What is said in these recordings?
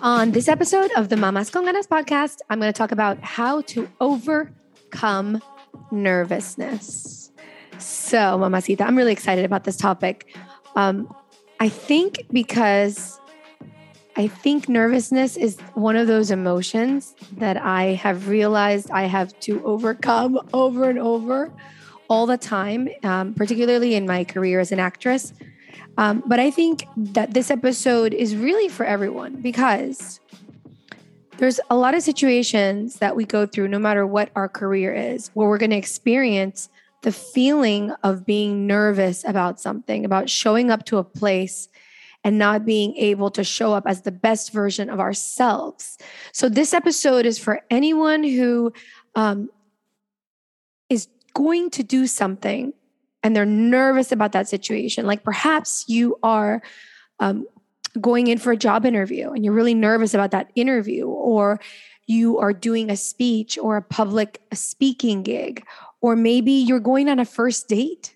On this episode of the Mamas con Ganas podcast, I'm going to talk about how to overcome nervousness. So, Mamacita, I'm really excited about this topic. Um, I think because I think nervousness is one of those emotions that I have realized I have to overcome over and over all the time, um, particularly in my career as an actress. Um, but I think that this episode is really for everyone because there's a lot of situations that we go through, no matter what our career is, where we're going to experience the feeling of being nervous about something, about showing up to a place and not being able to show up as the best version of ourselves. So, this episode is for anyone who um, is going to do something and they're nervous about that situation. Like perhaps you are um, going in for a job interview and you're really nervous about that interview, or you are doing a speech or a public speaking gig, or maybe you're going on a first date.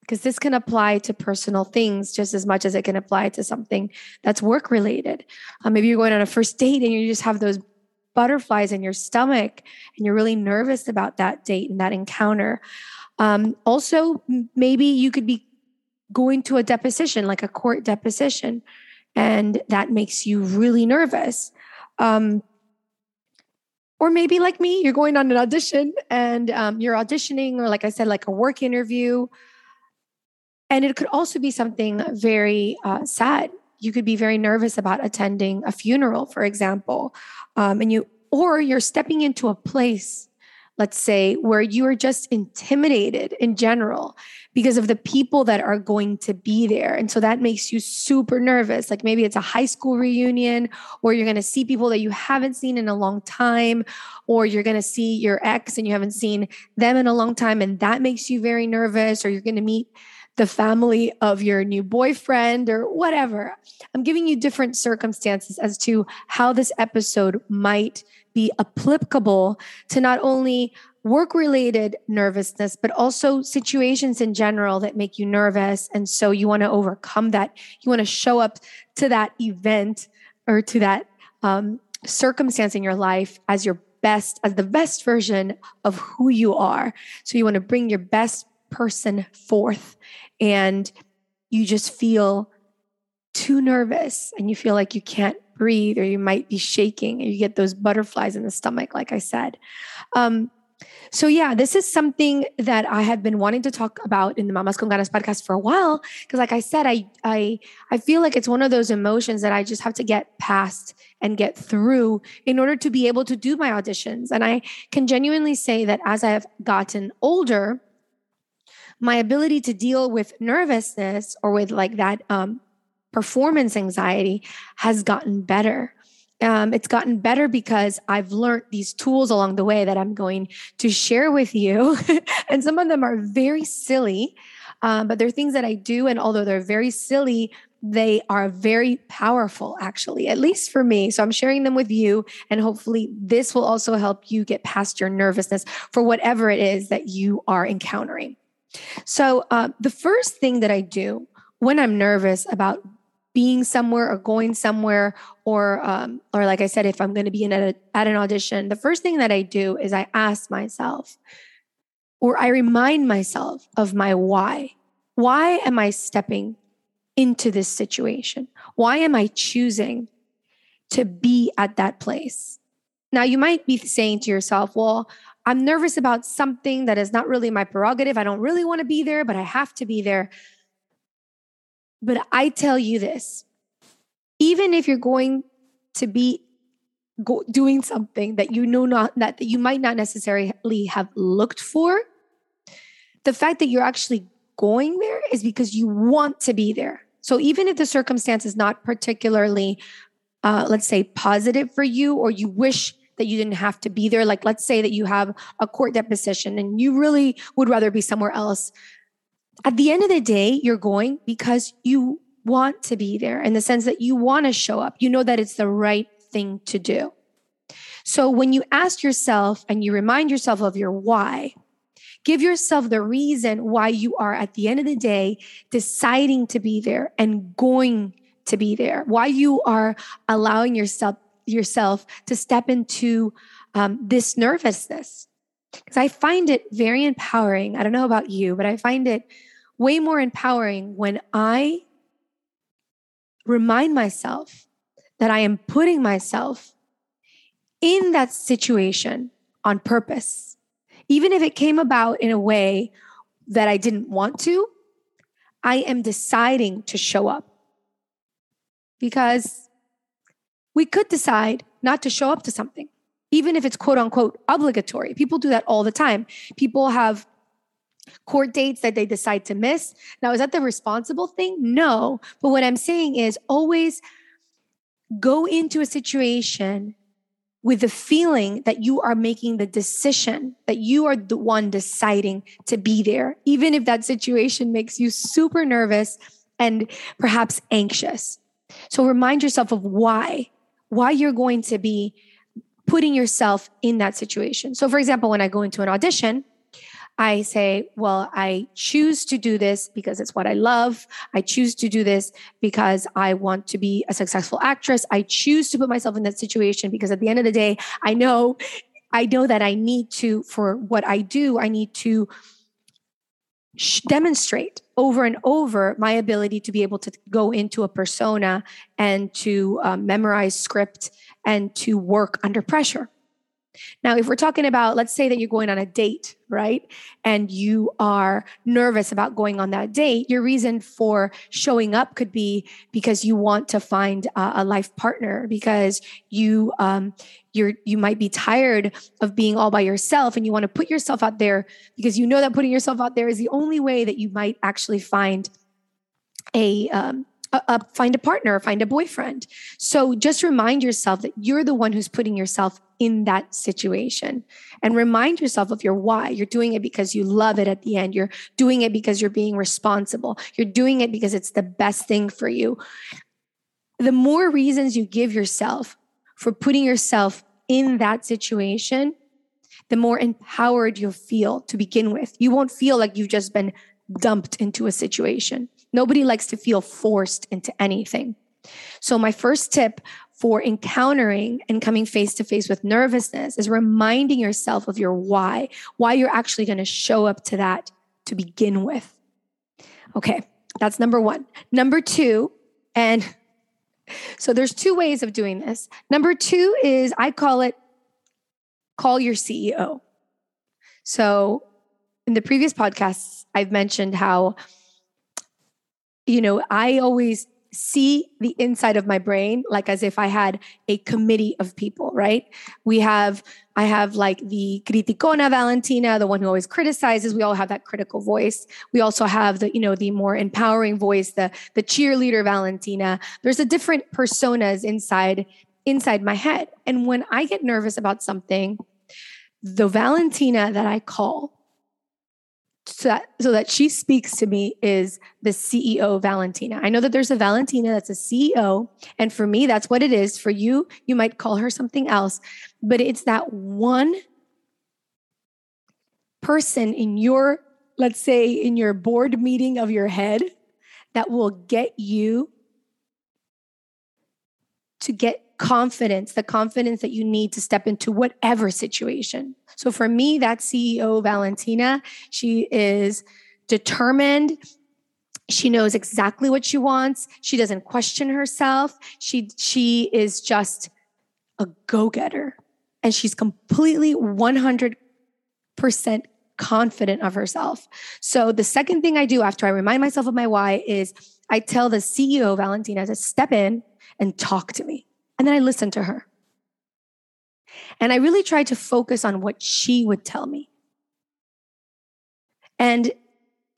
Because this can apply to personal things just as much as it can apply to something that's work related. Um, maybe you're going on a first date and you just have those butterflies in your stomach and you're really nervous about that date and that encounter. Um, also, maybe you could be going to a deposition, like a court deposition, and that makes you really nervous. Um, or maybe, like me, you're going on an audition and um, you're auditioning, or like I said, like a work interview. And it could also be something very uh, sad. You could be very nervous about attending a funeral, for example, um, and you, or you're stepping into a place let's say, where you are just intimidated in general because of the people that are going to be there. And so that makes you super nervous. Like maybe it's a high school reunion, or you're going to see people that you haven't seen in a long time, or you're going to see your ex and you haven't seen them in a long time. And that makes you very nervous, or you're going to meet the family of your new boyfriend or whatever. I'm giving you different circumstances as to how this episode might be applicable to not only work related nervousness, but also situations in general that make you nervous. And so you want to overcome that. You want to show up to that event or to that um, circumstance in your life as your best, as the best version of who you are. So you want to bring your best person forth and you just feel too nervous and you feel like you can't breathe or you might be shaking and you get those butterflies in the stomach, like I said. Um, so yeah, this is something that I have been wanting to talk about in the Mamas con Ganas podcast for a while. Because like I said, I I I feel like it's one of those emotions that I just have to get past and get through in order to be able to do my auditions. And I can genuinely say that as I have gotten older, my ability to deal with nervousness or with like that um, performance anxiety has gotten better. Um, it's gotten better because I've learned these tools along the way that I'm going to share with you. and some of them are very silly, um, but they're things that I do. And although they're very silly, they are very powerful, actually, at least for me. So I'm sharing them with you. And hopefully, this will also help you get past your nervousness for whatever it is that you are encountering. So, uh, the first thing that I do when I'm nervous about being somewhere or going somewhere or um, or like i said if i'm going to be in a, at an audition the first thing that i do is i ask myself or i remind myself of my why why am I stepping into this situation? Why am I choosing to be at that place? Now, you might be saying to yourself, well, I'm nervous about something that is not really my prerogative. I don't really want to be there, but I have to be there. But I tell you this even if you're going to be go, doing something that you know not that, that you might not necessarily have looked for, the fact that you're actually going there is because you want to be there. So even if the circumstance is not particularly, uh, let's say, positive for you, or you wish that you didn't have to be there, like let's say that you have a court deposition and you really would rather be somewhere else. At the end of the day, you're going because you want to be there in the sense that you want to show up. You know that it's the right thing to do. So when you ask yourself and you remind yourself of your why, Give yourself the reason why you are at the end of the day deciding to be there and going to be there. Why you are allowing yourself yourself to step into um, this nervousness. Because I find it very empowering. I don't know about you, but I find it way more empowering when I remind myself that I am putting myself in that situation on purpose even if it came about in a way that I didn't want to, I am deciding to show up. Because we could decide not to show up to something, even if it's quote unquote obligatory. People do that all the time. People have court dates that they decide to miss. Now, is that the responsible thing? No. But what I'm saying is always go into a situation with the feeling that you are making the decision, that you are the one deciding to be there, even if that situation makes you super nervous and perhaps anxious. So remind yourself of why, why you're going to be putting yourself in that situation. So, for example, when I go into an audition, I say, well, I choose to do this because it's what I love. I choose to do this because I want to be a successful actress. I choose to put myself in that situation because at the end of the day, I know, I know that I need to, for what I do, I need to demonstrate over and over my ability to be able to go into a persona and to um, memorize script and to work under pressure. Now, if we're talking about, let's say that you're going on a date, right? And you are nervous about going on that date, your reason for showing up could be because you want to find a, a life partner, because you, um, you're, you might be tired of being all by yourself and you want to put yourself out there because you know that putting yourself out there is the only way that you might actually find a, um, find a partner, find a boyfriend. So just remind yourself that you're the one who's putting yourself in that situation and remind yourself of your why. You're doing it because you love it at the end. You're doing it because you're being responsible. You're doing it because it's the best thing for you. The more reasons you give yourself for putting yourself in that situation, the more empowered you'll feel to begin with. You won't feel like you've just been dumped into a situation. Nobody likes to feel forced into anything. So, my first tip for encountering and coming face to face with nervousness is reminding yourself of your why, why you're actually going to show up to that to begin with. Okay, that's number one. Number two, and so there's two ways of doing this. Number two is I call it call your CEO. So in the previous podcasts, I've mentioned how, you know, I always see the inside of my brain like as if I had a committee of people, right? We have, I have like the criticona Valentina, the one who always criticizes. We all have that critical voice. We also have the, you know, the more empowering voice, the the cheerleader Valentina. There's a different personas inside inside my head. And when I get nervous about something, the Valentina that I call so that, so that she speaks to me is the CEO Valentina. I know that there's a Valentina that's a CEO. And for me, that's what it is. For you, you might call her something else, but it's that one person in your, let's say, in your board meeting of your head that will get you to get confidence, the confidence that you need to step into whatever situation. So for me, that CEO Valentina, she is determined She knows exactly what she wants. She doesn't question herself. She she is just a go-getter. And she's completely 100% confident of herself. So the second thing I do after I remind myself of my why is I tell the CEO Valentina to step in and talk to me. And then I listened to her. And I really tried to focus on what she would tell me. And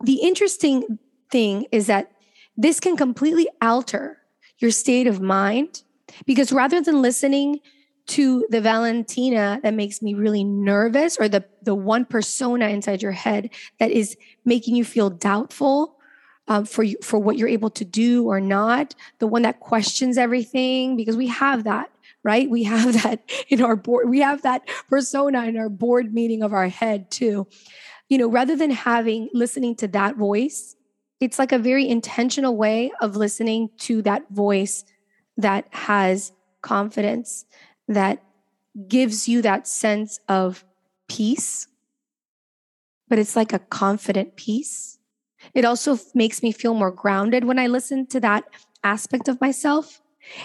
the interesting thing is that this can completely alter your state of mind because rather than listening to the Valentina that makes me really nervous or the, the one persona inside your head that is making you feel doubtful um, for you, for what you're able to do or not, the one that questions everything, because we have that, right? We have that in our board, we have that persona in our board meeting of our head too you know, rather than having listening to that voice, it's like a very intentional way of listening to that voice that has confidence, that gives you that sense of peace. But it's like a confident peace. It also makes me feel more grounded when I listen to that aspect of myself.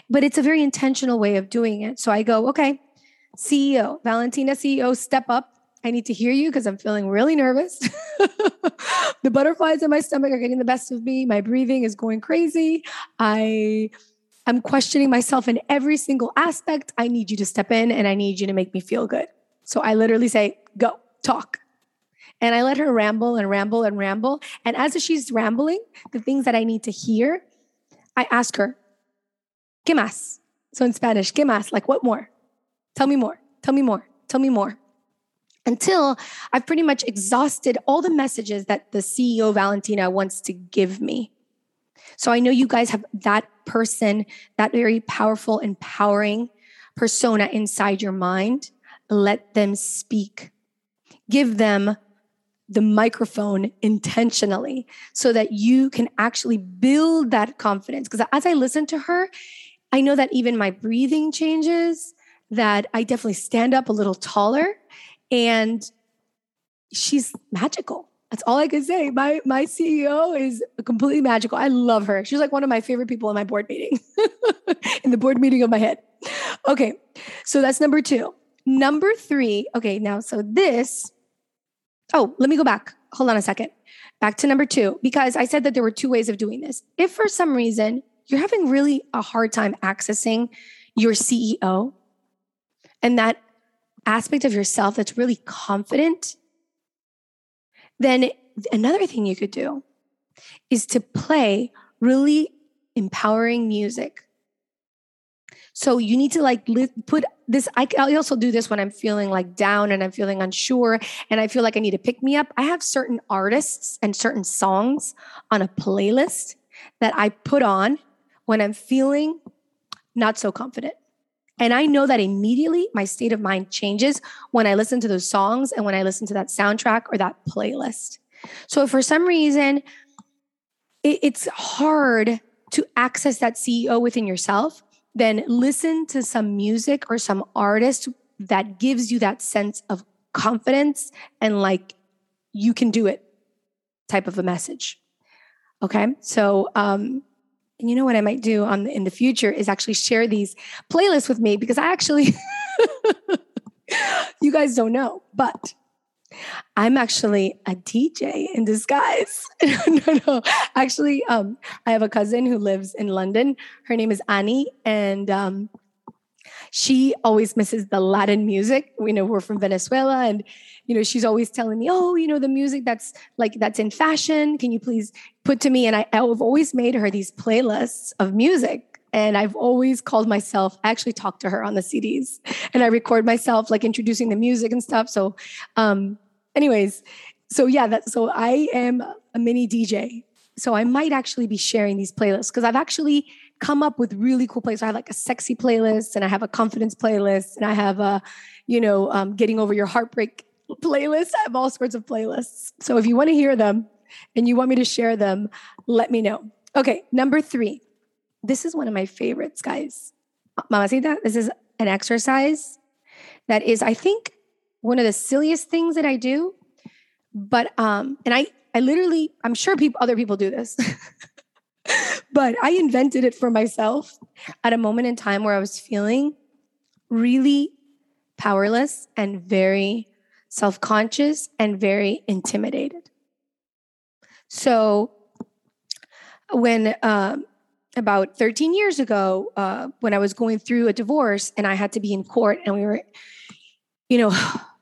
But it's a very intentional way of doing it. So I go, okay, CEO, Valentina CEO, step up I need to hear you because I'm feeling really nervous. the butterflies in my stomach are getting the best of me. My breathing is going crazy. I I'm questioning myself in every single aspect. I need you to step in and I need you to make me feel good. So I literally say, "Go, talk." And I let her ramble and ramble and ramble. And as she's rambling, the things that I need to hear, I ask her, ¿Qué más? So in Spanish, ¿Qué más? Like, what more? Tell me more. Tell me more. Tell me more until I've pretty much exhausted all the messages that the CEO Valentina wants to give me. So I know you guys have that person, that very powerful, empowering persona inside your mind. Let them speak. Give them the microphone intentionally so that you can actually build that confidence. Because as I listen to her, I know that even my breathing changes, that I definitely stand up a little taller and she's magical. That's all I can say. My my CEO is completely magical. I love her. She's like one of my favorite people in my board meeting, in the board meeting of my head. Okay, so that's number two. Number three. Okay, now so this. Oh, let me go back. Hold on a second. Back to number two because I said that there were two ways of doing this. If for some reason you're having really a hard time accessing your CEO, and that aspect of yourself that's really confident, then another thing you could do is to play really empowering music. So you need to like put this. I, I also do this when I'm feeling like down and I'm feeling unsure and I feel like I need to pick me up. I have certain artists and certain songs on a playlist that I put on when I'm feeling not so confident. And I know that immediately my state of mind changes when I listen to those songs and when I listen to that soundtrack or that playlist. So for some reason it, it's hard to access that CEO within yourself, then listen to some music or some artist that gives you that sense of confidence and like you can do it type of a message. Okay. So, um, and you know what I might do on in the future is actually share these playlists with me because I actually, you guys don't know, but I'm actually a DJ in disguise. no, no. Actually, um, I have a cousin who lives in London. Her name is Annie, and um, she always misses the Latin music. We know we're from Venezuela, and you know she's always telling me, "Oh, you know the music that's like that's in fashion. Can you please put to me?" And I, I've always made her these playlists of music and I've always called myself, I actually talk to her on the CDs and I record myself like introducing the music and stuff. So, um, anyways, so yeah, that, so I am a mini DJ. So I might actually be sharing these playlists because I've actually come up with really cool playlists. I have like a sexy playlist and I have a confidence playlist and I have a, you know, um, getting over your heartbreak playlist. I have all sorts of playlists. So if you want to hear them and you want me to share them, let me know. Okay, number three. This is one of my favorites, guys. Mamacita, this is an exercise that is, I think, one of the silliest things that I do. But um, and I I literally, I'm sure people, other people do this, but I invented it for myself at a moment in time where I was feeling really powerless and very self conscious and very intimidated. So, when um, about 13 years ago, uh, when I was going through a divorce and I had to be in court, and we were, you know,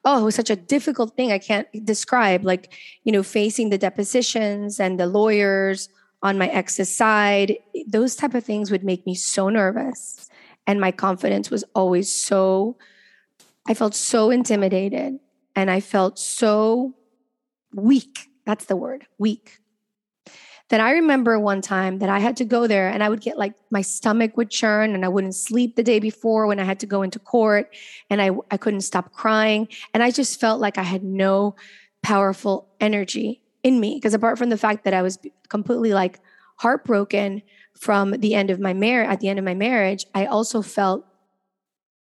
oh, it was such a difficult thing I can't describe. Like, you know, facing the depositions and the lawyers on my ex's side, those type of things would make me so nervous. And my confidence was always so, I felt so intimidated and I felt so weak. That's the word, weak. Then I remember one time that I had to go there and I would get like my stomach would churn and I wouldn't sleep the day before when I had to go into court and I, I couldn't stop crying. And I just felt like I had no powerful energy in me. Because apart from the fact that I was completely like heartbroken from the end of my marriage, at the end of my marriage, I also felt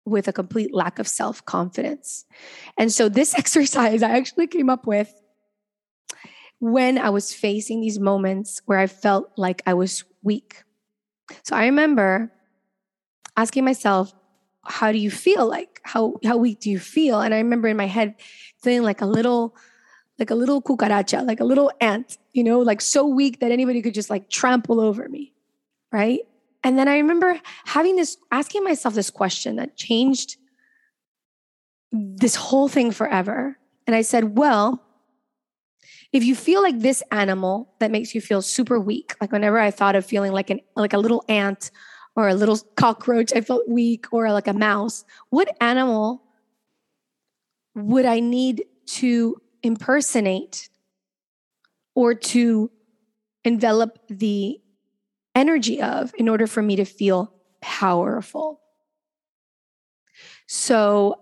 with a complete lack of self confidence. And so this exercise I actually came up with when I was facing these moments where I felt like I was weak. So I remember asking myself, how do you feel like? How how weak do you feel? And I remember in my head feeling like a little like a little cucaracha, like a little ant, you know, like so weak that anybody could just like trample over me. Right? And then I remember having this asking myself this question that changed this whole thing forever. And I said, well, if you feel like this animal that makes you feel super weak, like whenever I thought of feeling like an like a little ant or a little cockroach, I felt weak, or like a mouse, what animal would I need to impersonate or to envelop the energy of in order for me to feel powerful? So,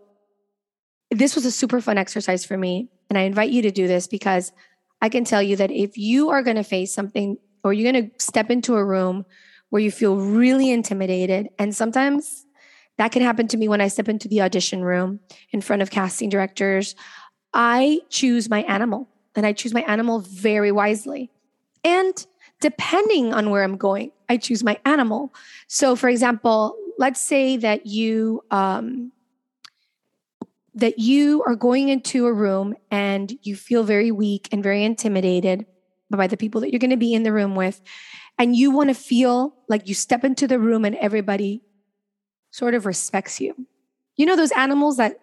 this was a super fun exercise for me. And I invite you to do this because I can tell you that if you are going to face something or you're going to step into a room where you feel really intimidated, and sometimes that can happen to me when I step into the audition room in front of casting directors, I choose my animal and I choose my animal very wisely. And depending on where I'm going, I choose my animal. So, for example, let's say that you um, that you are going into a room and you feel very weak and very intimidated by the people that you're going to be in the room with. And you want to feel like you step into the room and everybody sort of respects you. You know, those animals that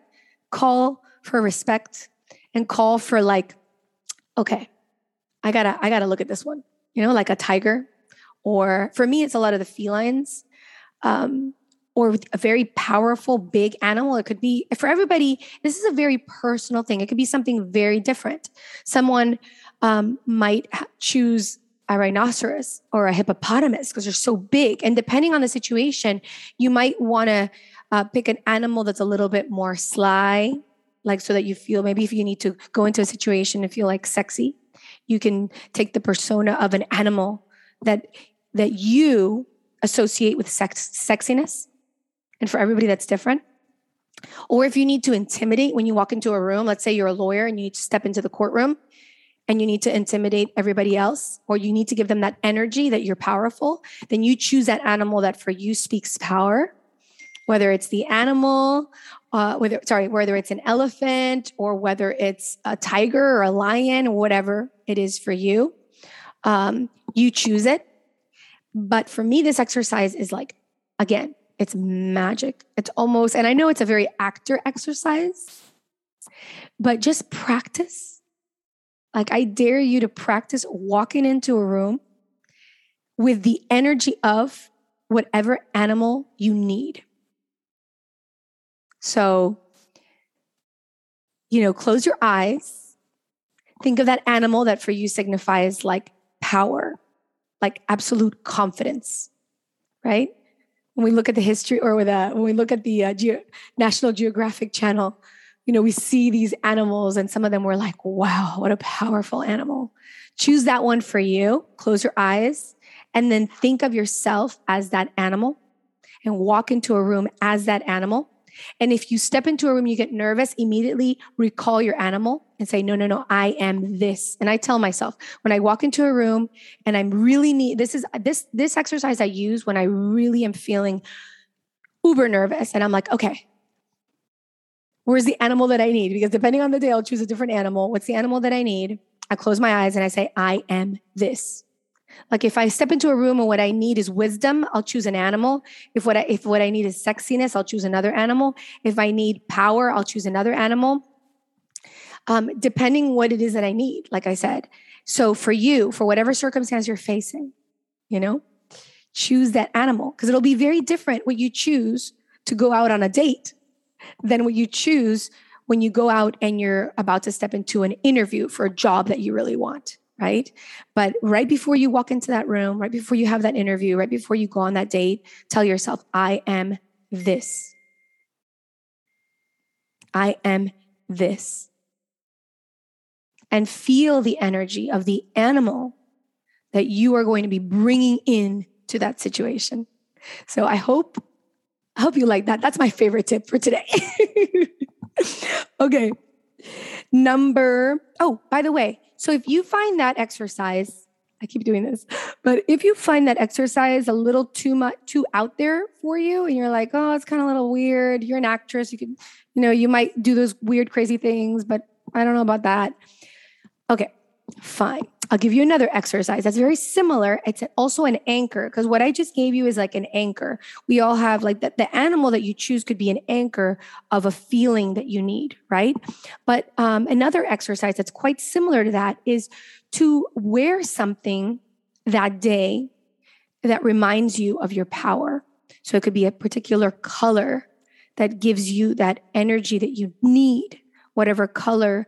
call for respect and call for like, okay, I gotta, I gotta look at this one, you know, like a tiger. Or for me, it's a lot of the felines. Um, or a very powerful big animal it could be for everybody this is a very personal thing. It could be something very different. Someone um, might choose a rhinoceros or a hippopotamus because they're so big and depending on the situation you might want to uh, pick an animal that's a little bit more sly like so that you feel maybe if you need to go into a situation and feel like sexy you can take the persona of an animal that that you associate with sex sexiness and for everybody that's different. Or if you need to intimidate when you walk into a room, let's say you're a lawyer and you need to step into the courtroom and you need to intimidate everybody else, or you need to give them that energy that you're powerful, then you choose that animal that for you speaks power, whether it's the animal, uh, whether sorry, whether it's an elephant or whether it's a tiger or a lion, or whatever it is for you. Um, you choose it. But for me, this exercise is like, again, it's magic. It's almost, and I know it's a very actor exercise, but just practice. Like, I dare you to practice walking into a room with the energy of whatever animal you need. So, you know, close your eyes. Think of that animal that for you signifies like power, like absolute confidence, right? When we look at the history or with, uh, when we look at the uh, Ge- National Geographic Channel, you know, we see these animals and some of them were like, wow, what a powerful animal. Choose that one for you. Close your eyes and then think of yourself as that animal and walk into a room as that animal And if you step into a room, you get nervous, immediately recall your animal and say, no, no, no, I am this. And I tell myself when I walk into a room and I'm really need this is this this exercise I use when I really am feeling uber nervous. And I'm like, okay, where's the animal that I need? Because depending on the day, I'll choose a different animal. What's the animal that I need? I close my eyes and I say, I am this. Like if I step into a room and what I need is wisdom, I'll choose an animal. If what I, if what I need is sexiness, I'll choose another animal. If I need power, I'll choose another animal. Um, depending what it is that I need, like I said. So for you, for whatever circumstance you're facing, you know, choose that animal because it'll be very different what you choose to go out on a date than what you choose when you go out and you're about to step into an interview for a job that you really want right? But right before you walk into that room, right before you have that interview, right before you go on that date, tell yourself, I am this. I am this. And feel the energy of the animal that you are going to be bringing in to that situation. So I hope I hope you like that. That's my favorite tip for today. okay. Number Oh, by the way, so if you find that exercise, I keep doing this, but if you find that exercise a little too much, too out there for you, and you're like, oh, it's kind of a little weird. You're an actress. You could, you know, you might do those weird, crazy things, but I don't know about that. Okay, fine. I'll give you another exercise that's very similar. It's also an anchor because what I just gave you is like an anchor. We all have like the, the animal that you choose could be an anchor of a feeling that you need, right? But um, another exercise that's quite similar to that is to wear something that day that reminds you of your power. So it could be a particular color that gives you that energy that you need, whatever color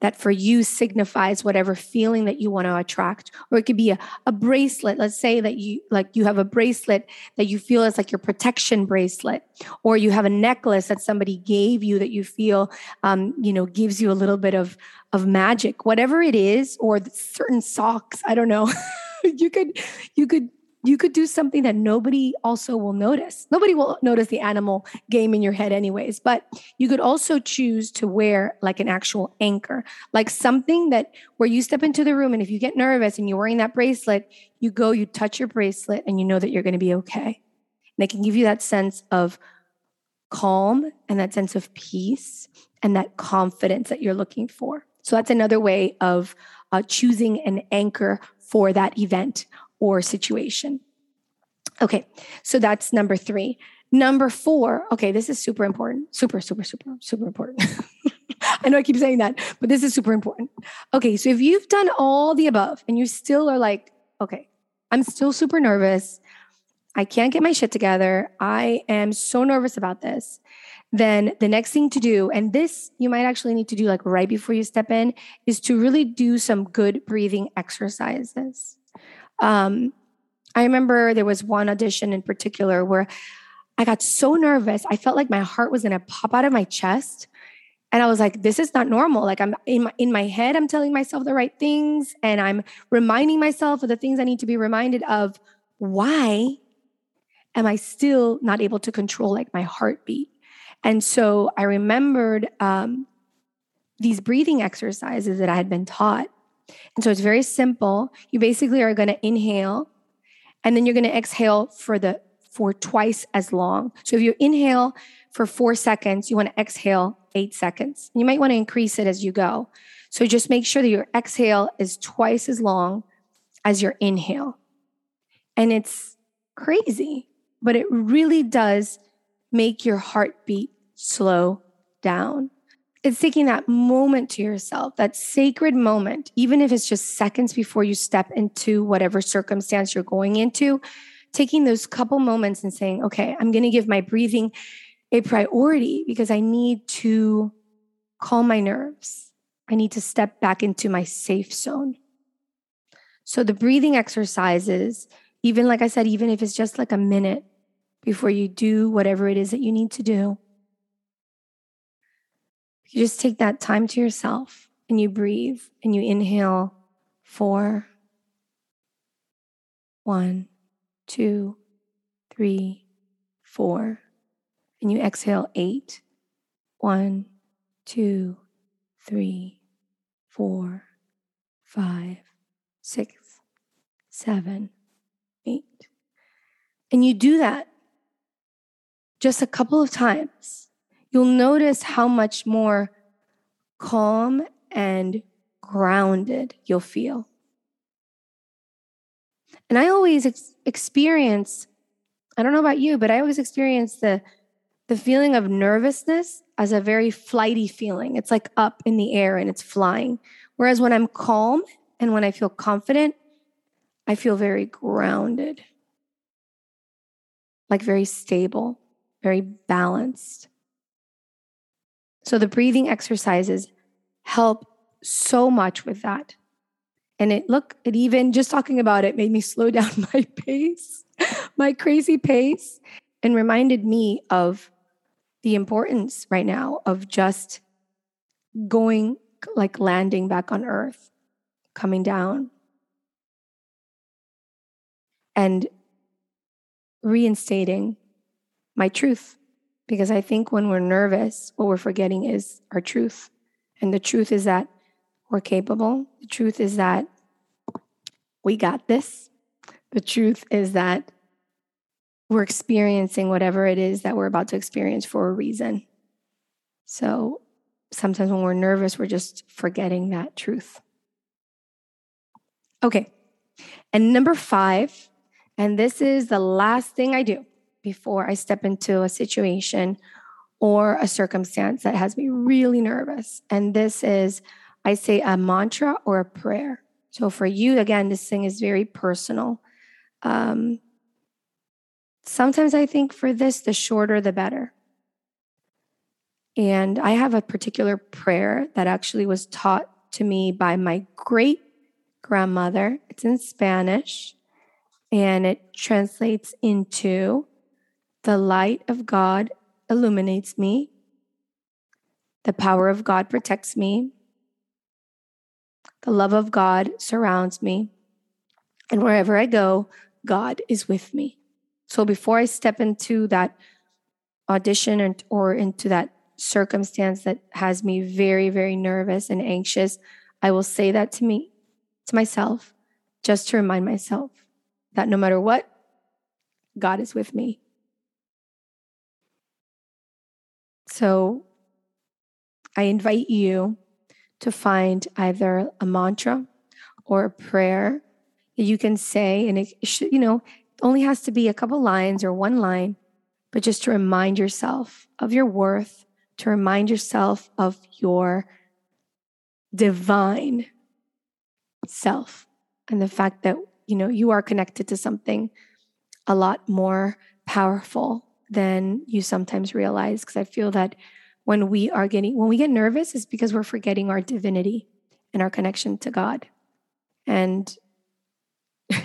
that for you signifies whatever feeling that you want to attract. Or it could be a, a bracelet let's say that you like you have a bracelet that you feel is like your protection bracelet. Or you have a necklace that somebody gave you that you feel um, you know gives you a little bit of of magic. Whatever it is or certain socks i don't know. You could you could you could do something that nobody also will notice. Nobody will notice the animal game in your head, anyways. But you could also choose to wear like an actual anchor, like something that where you step into the room and if you get nervous and you're wearing that bracelet, you go, you touch your bracelet, and you know that you're going to be okay. And it can give you that sense of calm and that sense of peace and that confidence that you're looking for. So that's another way of uh, choosing an anchor for that event or situation. Okay, so that's number three. Number four, okay, this is super important. Super, super, super, super important. I know I keep saying that, but this is super important. Okay, so if you've done all the above and you still are like, okay, I'm still super nervous. I can't get my shit together. I am so nervous about this. Then the next thing to do, and this you might actually need to do like right before you step in, is to really do some good breathing exercises. Um, I remember there was one audition in particular where I got so nervous. I felt like my heart was going to pop out of my chest. And I was like, this is not normal. Like I'm in my, in my head, I'm telling myself the right things and I'm reminding myself of the things I need to be reminded of. Why am I still not able to control like my heartbeat? And so I remembered um, these breathing exercises that I had been taught. And so it's very simple. You basically are going to inhale and then you're going to exhale for the for twice as long. So if you inhale for 4 seconds, you want to exhale 8 seconds. You might want to increase it as you go. So just make sure that your exhale is twice as long as your inhale. And it's crazy, but it really does make your heartbeat slow down it's taking that moment to yourself, that sacred moment, even if it's just seconds before you step into whatever circumstance you're going into, taking those couple moments and saying, okay, I'm going to give my breathing a priority because I need to calm my nerves. I need to step back into my safe zone. So the breathing exercises, even like I said, even if it's just like a minute before you do whatever it is that you need to do, you just take that time to yourself and you breathe and you inhale four, one, two, three, four. And you exhale eight. One, two, three, four, five, six, seven, eight. And you do that just a couple of times. You'll notice how much more calm and grounded you'll feel. And I always ex- experience, I don't know about you, but I always experience the, the feeling of nervousness as a very flighty feeling. It's like up in the air and it's flying. Whereas when I'm calm and when I feel confident, I feel very grounded, like very stable, very balanced. So the breathing exercises help so much with that. And it look, it even just talking about it made me slow down my pace, my crazy pace, and reminded me of the importance right now of just going like landing back on earth, coming down, and reinstating my truth. Because I think when we're nervous, what we're forgetting is our truth. And the truth is that we're capable. The truth is that we got this. The truth is that we're experiencing whatever it is that we're about to experience for a reason. So sometimes when we're nervous, we're just forgetting that truth. Okay. And number five, and this is the last thing I do before I step into a situation or a circumstance that has me really nervous. And this is, I say a mantra or a prayer. So for you, again, this thing is very personal. Um, sometimes I think for this, the shorter the better. And I have a particular prayer that actually was taught to me by my great grandmother. It's in Spanish and it translates into the light of God illuminates me. The power of God protects me. The love of God surrounds me. And wherever I go, God is with me. So before I step into that audition or, into that circumstance that has me very, very nervous and anxious, I will say that to me, to myself, just to remind myself that no matter what, God is with me. So I invite you to find either a mantra or a prayer that you can say, and it should, you know, only has to be a couple lines or one line, but just to remind yourself of your worth, to remind yourself of your divine self and the fact that, you know, you are connected to something a lot more powerful than you sometimes realize. Because I feel that when we are getting, when we get nervous, is because we're forgetting our divinity and our connection to God. And when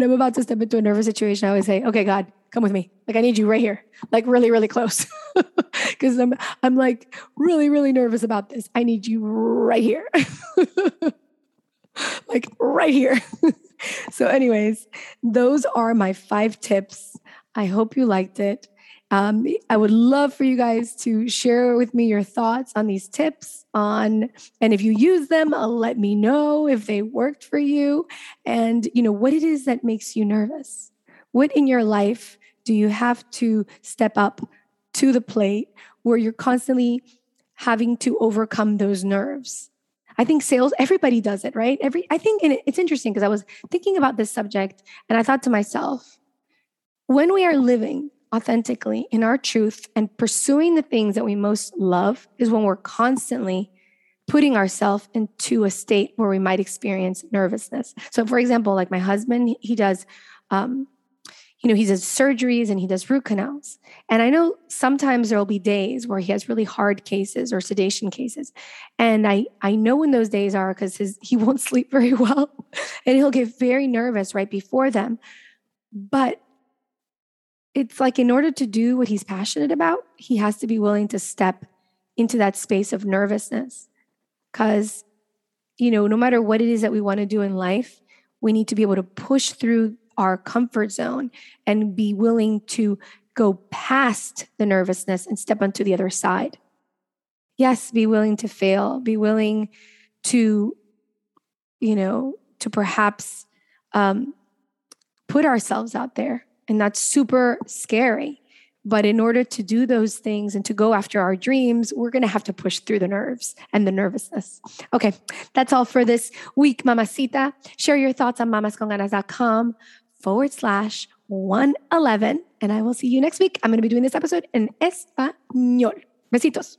I'm about to step into a nervous situation, I always say, okay, God, come with me. Like I need you right here, like really, really close. Because I'm I'm like really, really nervous about this. I need you right here. like right here. so, anyways, those are my five tips. I hope you liked it. Um, I would love for you guys to share with me your thoughts on these tips on, and if you use them, uh, let me know if they worked for you and, you know, what it is that makes you nervous. What in your life do you have to step up to the plate where you're constantly having to overcome those nerves? I think sales, everybody does it, right? Every, I think, and it's interesting because I was thinking about this subject and I thought to myself, when we are living authentically in our truth and pursuing the things that we most love is when we're constantly putting ourselves into a state where we might experience nervousness. So, for example, like my husband, he does, um, you know, he does surgeries and he does root canals. And I know sometimes there'll be days where he has really hard cases or sedation cases. And I, I know when those days are because his he won't sleep very well and he'll get very nervous right before them. But it's like in order to do what he's passionate about, he has to be willing to step into that space of nervousness. Because, you know, no matter what it is that we want to do in life, we need to be able to push through our comfort zone and be willing to go past the nervousness and step onto the other side. Yes, be willing to fail, be willing to, you know, to perhaps um, put ourselves out there. And that's super scary. But in order to do those things and to go after our dreams, we're going to have to push through the nerves and the nervousness. Okay, that's all for this week, Mamacita. Share your thoughts on mamasconganas.com forward slash 111. And I will see you next week. I'm going to be doing this episode in español. Besitos.